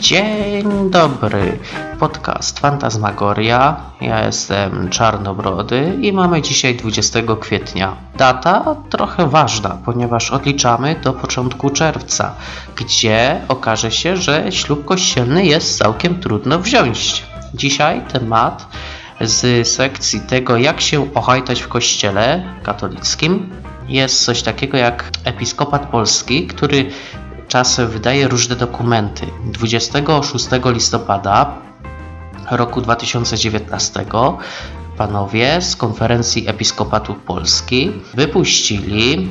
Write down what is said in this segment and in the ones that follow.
Dzień dobry, podcast Fantasmagoria. Ja jestem Czarnobrody i mamy dzisiaj 20 kwietnia. Data trochę ważna, ponieważ odliczamy do początku czerwca, gdzie okaże się, że ślub kościelny jest całkiem trudno wziąć. Dzisiaj temat z sekcji tego, jak się ochajtać w kościele katolickim. Jest coś takiego jak episkopat polski, który czasem wydaje różne dokumenty. 26 listopada roku 2019 panowie z konferencji Episkopatu Polski wypuścili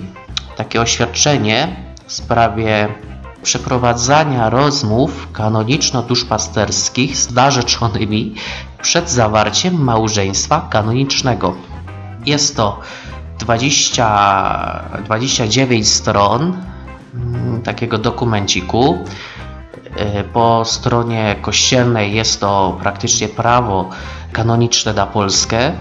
takie oświadczenie w sprawie przeprowadzania rozmów kanoniczno-duszpasterskich z narzeczonymi przed zawarciem małżeństwa kanonicznego. Jest to 20, 29 stron takiego dokumenciku. E, po stronie kościelnej jest to praktycznie prawo kanoniczne na Polskę.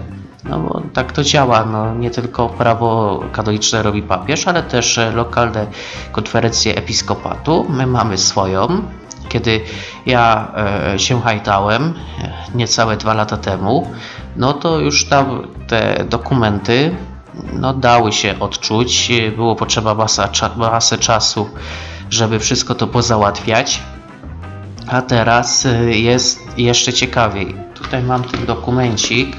No bo tak to działa, no, nie tylko prawo kanoniczne robi papież, ale też lokalne konferencje episkopatu. My mamy swoją. Kiedy ja e, się hajtałem e, niecałe dwa lata temu, no to już tam te dokumenty no, dały się odczuć. Było potrzeba masa, masę czasu, żeby wszystko to pozałatwiać. A teraz e, jest jeszcze ciekawiej. Tutaj mam ten dokumencik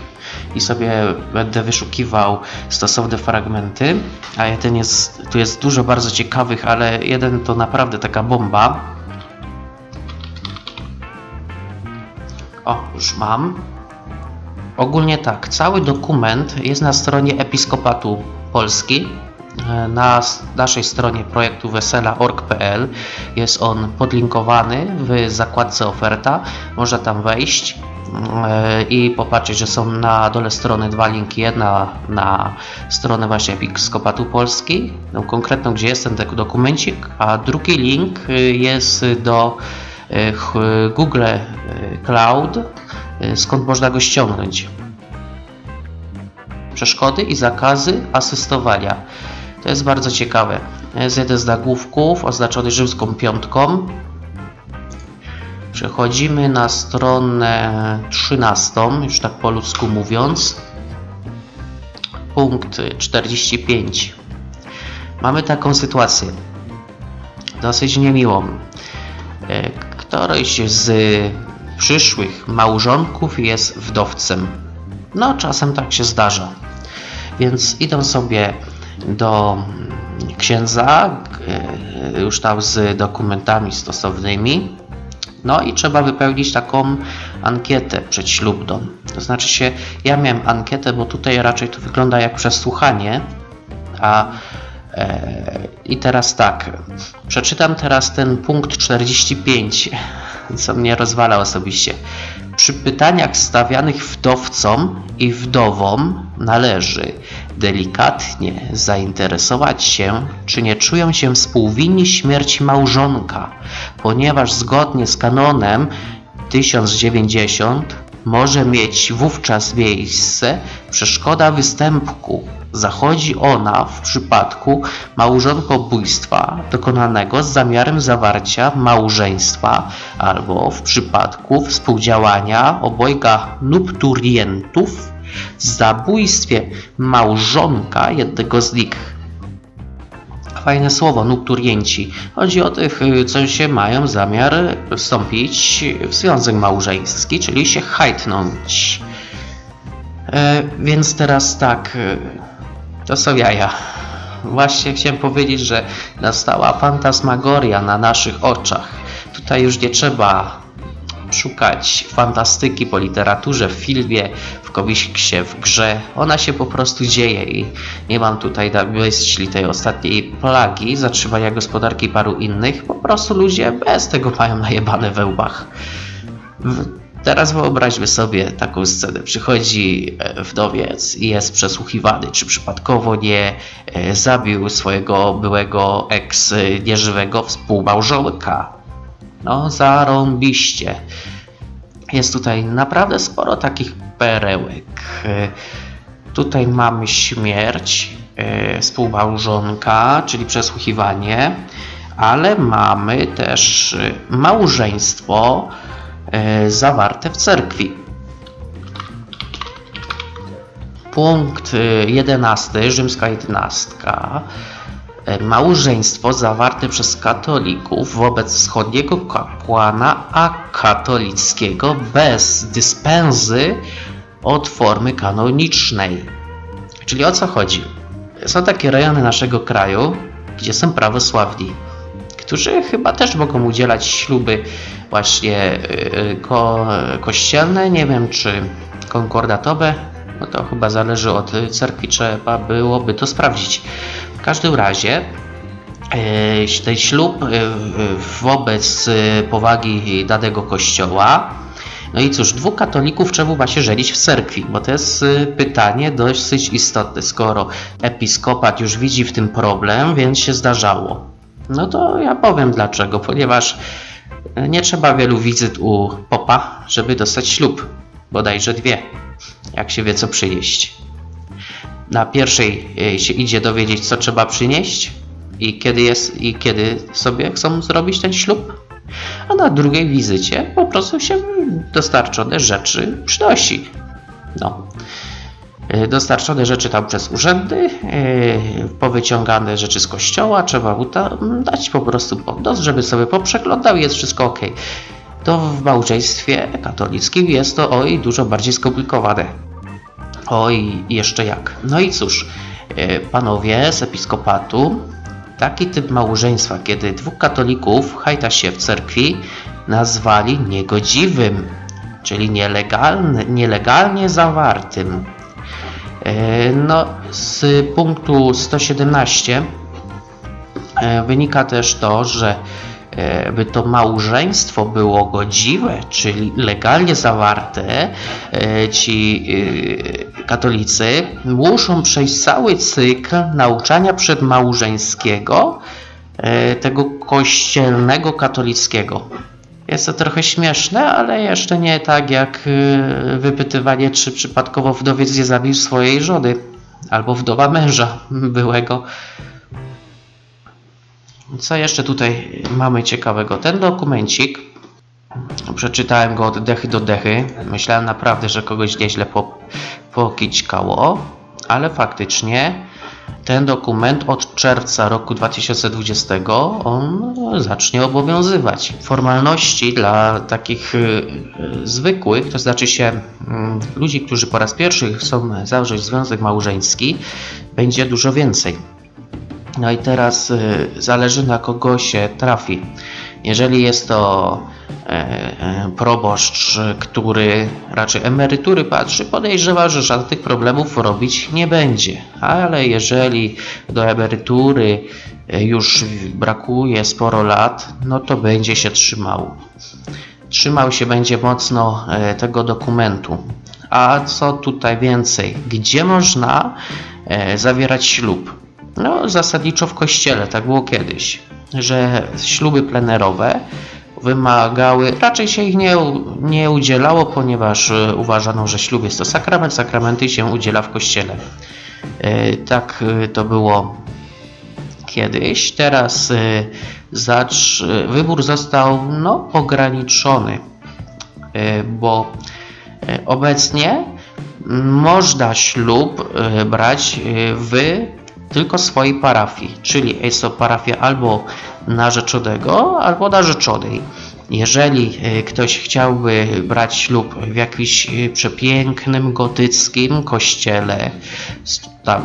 i sobie będę wyszukiwał stosowne fragmenty. A jeden jest, tu jest dużo bardzo ciekawych, ale jeden to naprawdę taka bomba. O, już mam. Ogólnie tak, cały dokument jest na stronie Episkopatu Polski. Na naszej stronie projektu wesela.org.pl jest on podlinkowany w zakładce oferta. Można tam wejść i popatrzeć, że są na dole strony dwa linki. Jedna na stronę właśnie Episkopatu Polski, tą konkretną, gdzie jest ten dokumencik, a drugi link jest do Google Cloud, skąd można go ściągnąć. Przeszkody i zakazy asystowania. To jest bardzo ciekawe. Jest jeden z nagłówków oznaczony rzymską piątką. Przechodzimy na stronę 13, już tak po ludzku mówiąc. Punkt 45. Mamy taką sytuację. Dosyć niemiłą. Któryś z przyszłych małżonków jest wdowcem. No, czasem tak się zdarza. Więc idą sobie do księdza, już tam z dokumentami stosownymi. No i trzeba wypełnić taką ankietę przedślubną. To znaczy się, ja miałem ankietę, bo tutaj raczej to wygląda jak przesłuchanie, a e, i teraz tak, przeczytam teraz ten punkt 45, co mnie rozwala osobiście. Przy pytaniach stawianych wdowcom i wdowom należy delikatnie zainteresować się, czy nie czują się współwinni śmierci małżonka, ponieważ zgodnie z kanonem 1090 może mieć wówczas miejsce przeszkoda występku. Zachodzi ona w przypadku małżonkobójstwa dokonanego z zamiarem zawarcia małżeństwa albo w przypadku współdziałania obojga nupturientów w zabójstwie małżonka jednego z nich. Fajne słowo, nupturienci. Chodzi o tych, co się mają zamiar wstąpić w związek małżeński, czyli się hajtnąć. E, więc teraz tak, e, to są jaja. Właśnie chciałem powiedzieć, że nastała fantasmagoria na naszych oczach. Tutaj już nie trzeba szukać fantastyki po literaturze, w filmie, w komiksie, w grze. Ona się po prostu dzieje i nie mam tutaj na myśli tej ostatniej plagi, zatrzymania gospodarki paru innych. Po prostu ludzie bez tego mają najebane we łbach. Teraz wyobraźmy sobie taką scenę. Przychodzi e, wdowiec i jest przesłuchiwany, czy przypadkowo nie e, zabił swojego byłego ex-nieżywego współmałżonka. No, zarąbiście. Jest tutaj naprawdę sporo takich perełek. E, tutaj mamy śmierć współmałżonka, czyli przesłuchiwanie, ale mamy też y, małżeństwo y, zawarte w cerkwi. Punkt y, 11, rzymska jedenastka. Y, Małżeństwo zawarte przez katolików wobec wschodniego kapłana akatolickiego bez dyspensy od formy kanonicznej. Czyli o co chodzi? Są takie rejony naszego kraju, gdzie są prawosławni, którzy chyba też mogą udzielać śluby właśnie yy, ko kościelne, nie wiem czy konkordatowe, no to chyba zależy od cerkwi, trzeba byłoby to sprawdzić. W każdym razie yy, ten ślub yy, wobec yy, powagi danego kościoła no i cóż, dwóch katolików czemu ma się żenić w cerkwi? Bo to jest pytanie dosyć istotne. Skoro episkopat już widzi w tym problem, więc się zdarzało. No to ja powiem dlaczego. Ponieważ nie trzeba wielu wizyt u popa, żeby dostać ślub. Bodajże dwie, jak się wie co przynieść. Na pierwszej y, się idzie dowiedzieć, co trzeba przynieść i kiedy, jest, i kiedy sobie chcą zrobić ten ślub a na drugiej wizycie po prostu się dostarczone rzeczy przynosi. No. Dostarczone rzeczy tam przez urzędy, powyciągane rzeczy z kościoła, trzeba mu dać po prostu podnos, żeby sobie poprzeglądał i jest wszystko ok. To w małżeństwie katolickim jest to oj dużo bardziej skomplikowane. Oj, jeszcze jak. No i cóż, panowie z episkopatu Taki typ małżeństwa, kiedy dwóch katolików hajta się w cerkwi, nazwali niegodziwym, czyli nielegalny, nielegalnie zawartym. No, z punktu 117 wynika też to, że E, by to małżeństwo było godziwe, czyli legalnie zawarte, e, ci e, katolicy muszą przejść cały cykl nauczania przedmałżeńskiego, tego kościelnego katolickiego. Jest to trochę śmieszne, ale jeszcze nie tak jak wypytywanie, czy przypadkowo wdowiec nie zabił swojej żony albo wdowa męża byłego. Co jeszcze tutaj mamy ciekawego? Ten dokumencik, przeczytałem go od dechy do dechy. Myślałem naprawdę, że kogoś nieźle po, pokićkało, ale faktycznie ten dokument od czerwca roku 2020 on zacznie obowiązywać. Formalności dla takich y, zwykłych, to znaczy się y, ludzi, którzy po raz pierwszy chcą zawrzeć związek małżeński, będzie dużo więcej. No i teraz y, zależy na kogo się trafi. Jeżeli jest to proboszcz, który raczej emerytury patrzy, podejrzewa, że żadnych problemów robić nie będzie. Ale jeżeli do emerytury e, już brakuje sporo lat, no to będzie się trzymał. Trzymał się będzie mocno tego dokumentu. A co tutaj więcej? Gdzie można zawierać ślub? No, zasadniczo w kościele, tak było kiedyś, że śluby plenerowe wymagały, raczej się ich nie, nie udzielało, ponieważ e, uważano, że ślub jest to sakrament, sakramenty się udziela w kościele. E, tak e, to było kiedyś, teraz wybór został no, ograniczony, bo obecnie można ślub brać w tylko swojej parafii, czyli jest to parafia albo narzeczonego, albo narzeczonej. Jeżeli e, ktoś chciałby brać ślub w jakimś e, przepięknym gotyckim kościele,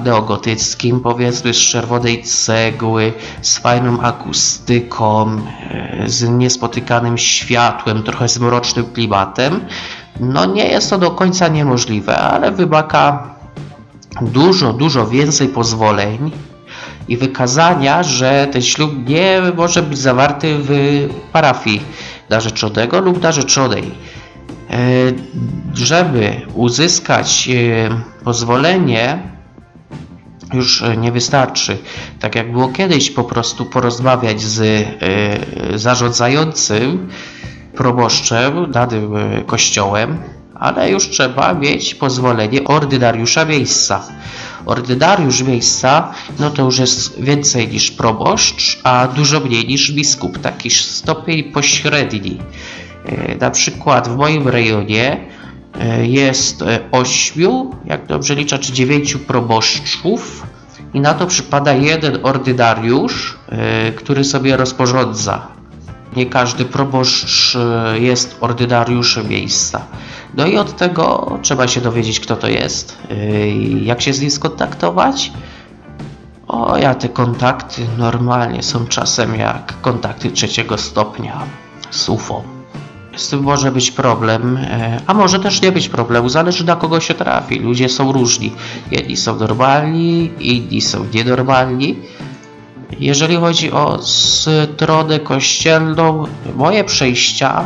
neogotyckim, powiedzmy z czerwonej cegły, z fajną akustyką, e, z niespotykanym światłem, trochę z mrocznym klimatem, no nie jest to do końca niemożliwe, ale wymaga dużo, dużo więcej pozwoleń i wykazania, że ten ślub nie może być zawarty w parafii narzeczonego lub narzeczonej. E, żeby uzyskać e, pozwolenie, już nie wystarczy, tak jak było kiedyś, po prostu porozmawiać z e, zarządzającym proboszczem danym kościołem, ale już trzeba mieć pozwolenie ordynariusza miejsca. Ordynariusz miejsca, no to już jest więcej niż proboszcz, a dużo mniej niż biskup, taki stopień pośredni. E, Na przykład w moim rejonie e, jest e, ośmiu, jak dobrze liczę, czy dziewięciu proboszczów i na to przypada jeden ordynariusz, który sobie rozporządza. Nie każdy proboszcz jest ordynariuszem miejsca. No i od tego trzeba się dowiedzieć, kto to jest, i jak się z nim skontaktować. O, ja te kontakty normalnie są czasem jak kontakty trzeciego stopnia z UFO. Z tym może być problem, e, a może też nie być problemu, zależy na kogo się trafi. Ludzie są różni. Jedni są normalni, inni są nienormalni. Jeżeli chodzi o stronę kościelną, moje przejścia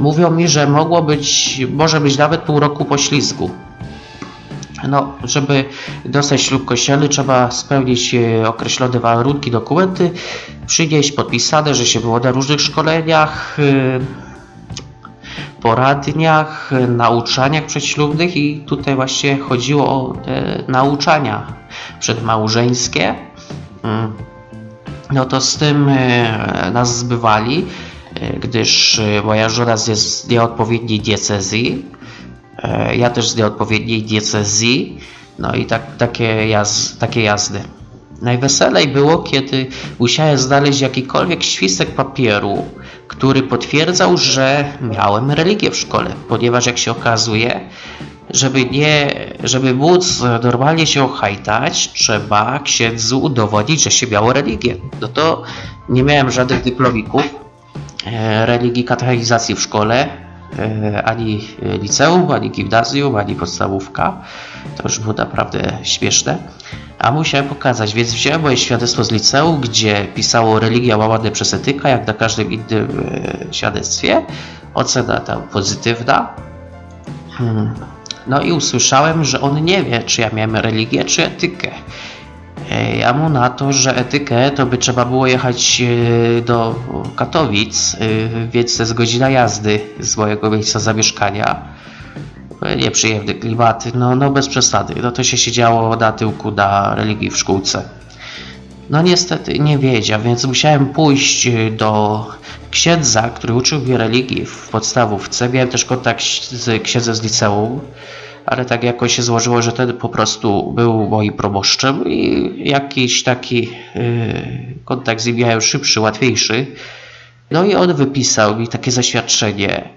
mówią mi, że mogło być, może być nawet pół roku poślizgu. No, żeby dostać ślub kościelny, trzeba spełnić e, określone warunki, dokumenty, przynieść podpisane, że się było na różnych szkoleniach, e, poradniach, e, nauczaniach przedślubnych i tutaj właśnie chodziło o te nauczania przedmałżeńskie. Mm. No to z tym nas zbywali, gdyż e, moja żona jest z nieodpowiedniej diecezji, e, ja też z nieodpowiedniej diecezji, no i tak, takie, jaz, takie jazdy. Najweselej było, kiedy musiałem znaleźć jakikolwiek świstek papieru, który potwierdzał, że miałem religię w szkole, ponieważ jak się okazuje, żeby nie, żeby móc normalnie się ochajtać, trzeba księdzu udowodnić, że się miało religię. No to nie miałem żadnych dyplomików e, religii katechizacji w szkole, e, ani liceum, ani gimnazjum, ani podstawówka. To już było naprawdę śmieszne. A musiałem pokazać, więc wziąłem moje świadectwo z liceum, gdzie pisało religia łamane przez etyka, jak na każdym innym e, świadectwie. Ocena tam pozytywna. Hmm. No i usłyszałem, że on nie wie, czy ja miałem religię, czy etykę. E, Ja mu na to, że etykę to by trzeba było jechać e, do Katowic, e, więc to jest godzina jazdy z mojego miejsca zamieszkania. Nieprzyjemne klimaty, no, no bez przesady. No to się siedziało na tyłku na religii w szkółce. No niestety nie wiedział, więc musiałem pójść do księdza, który uczył mnie religii w podstawówce. Miałem też kontakt z księdzem z liceum, ale tak jakoś się złożyło, że ten po prostu był moim proboszczem i jakiś taki yy, kontakt z nim miałem szybszy, łatwiejszy. No i on wypisał mi takie zaświadczenie,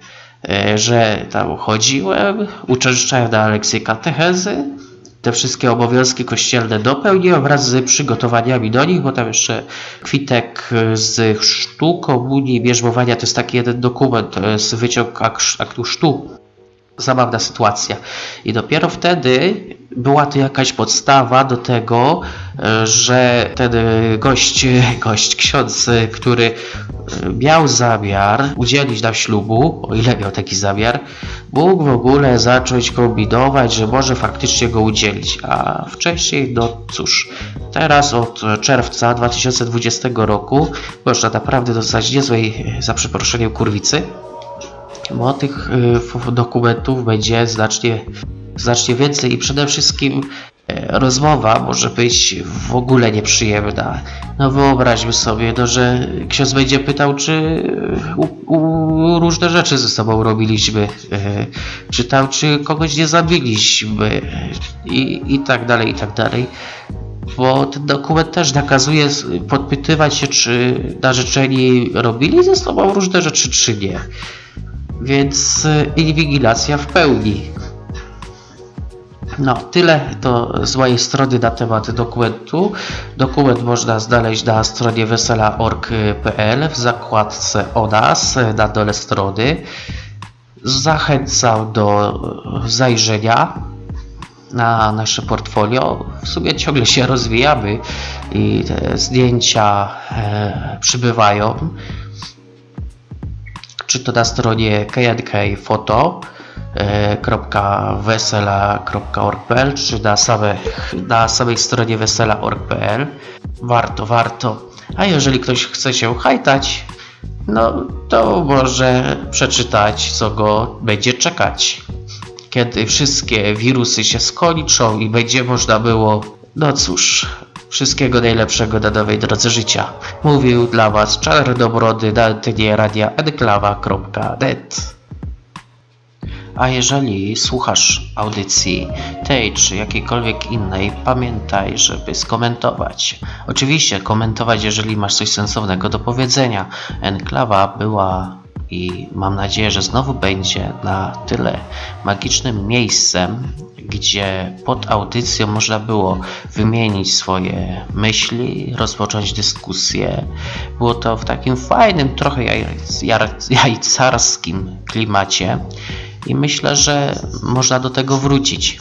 yy, że tam chodziłem, uczęszczałem na lekcje katechezy, te wszystkie obowiązki kościelne dopełniłem wraz z przygotowaniami do nich, bo tam jeszcze kwitek z chrztu, komunii, bierzmowania to jest taki jeden dokument, to jest wyciąg ak- aktu chrztu. Zabawna sytuacja. I dopiero wtedy była to jakaś podstawa do tego, e, że ten gość, gość ksiądz, który e, miał zamiar udzielić nam ślubu, o ile miał taki zamiar, mógł w ogóle zacząć kombinować, że może faktycznie go udzielić. A wcześniej, no cóż, teraz od czerwca 2020 roku można naprawdę dostać niezłej, za przeproszeniem, kurwicy bo tych y, dokumentów będzie znacznie, znacznie więcej i przede wszystkim e, rozmowa może być w ogóle nieprzyjemna. No wyobraźmy sobie, no, że ksiądz będzie pytał, czy u, u, różne rzeczy ze sobą robiliśmy, e, czy tam, czy kogoś nie zabiliśmy i, i tak dalej, i tak dalej. Bo ten dokument też nakazuje podpytywać się, czy narzeczeni robili ze sobą różne rzeczy, czy nie więc y, inwigilacja w pełni. No, tyle to z mojej strony na temat dokumentu. Dokument można znaleźć na stronie wesela.org.pl w zakładce o nas y, na dole strony. Zachęcam do y, zajrzenia na nasze portfolio. W sumie ciągle się rozwijamy i zdjęcia e, przybywają czy to na stronie knk.foto.wesela.org.pl czy na, same, na samej stronie wesela.org.pl warto, warto. A jeżeli ktoś chce się hajtać no to może przeczytać co go będzie czekać. Kiedy wszystkie wirusy się skończą i będzie można było, no cóż, wszystkiego najlepszego na nowej drodze życia. Mówił dla Was czarnobrody na antenie radia enklawa.net. A jeżeli słuchasz audycji tej czy jakiejkolwiek innej, pamiętaj, żeby skomentować. Oczywiście komentować, jeżeli masz coś sensownego do powiedzenia. Enklawa była i mam nadzieję, że znowu będzie na tyle magicznym miejscem, gdzie pod audycją można było wymienić swoje myśli, rozpocząć dyskusję. Było to w takim fajnym, trochę jajcarskim klimacie i myślę, że można do tego wrócić.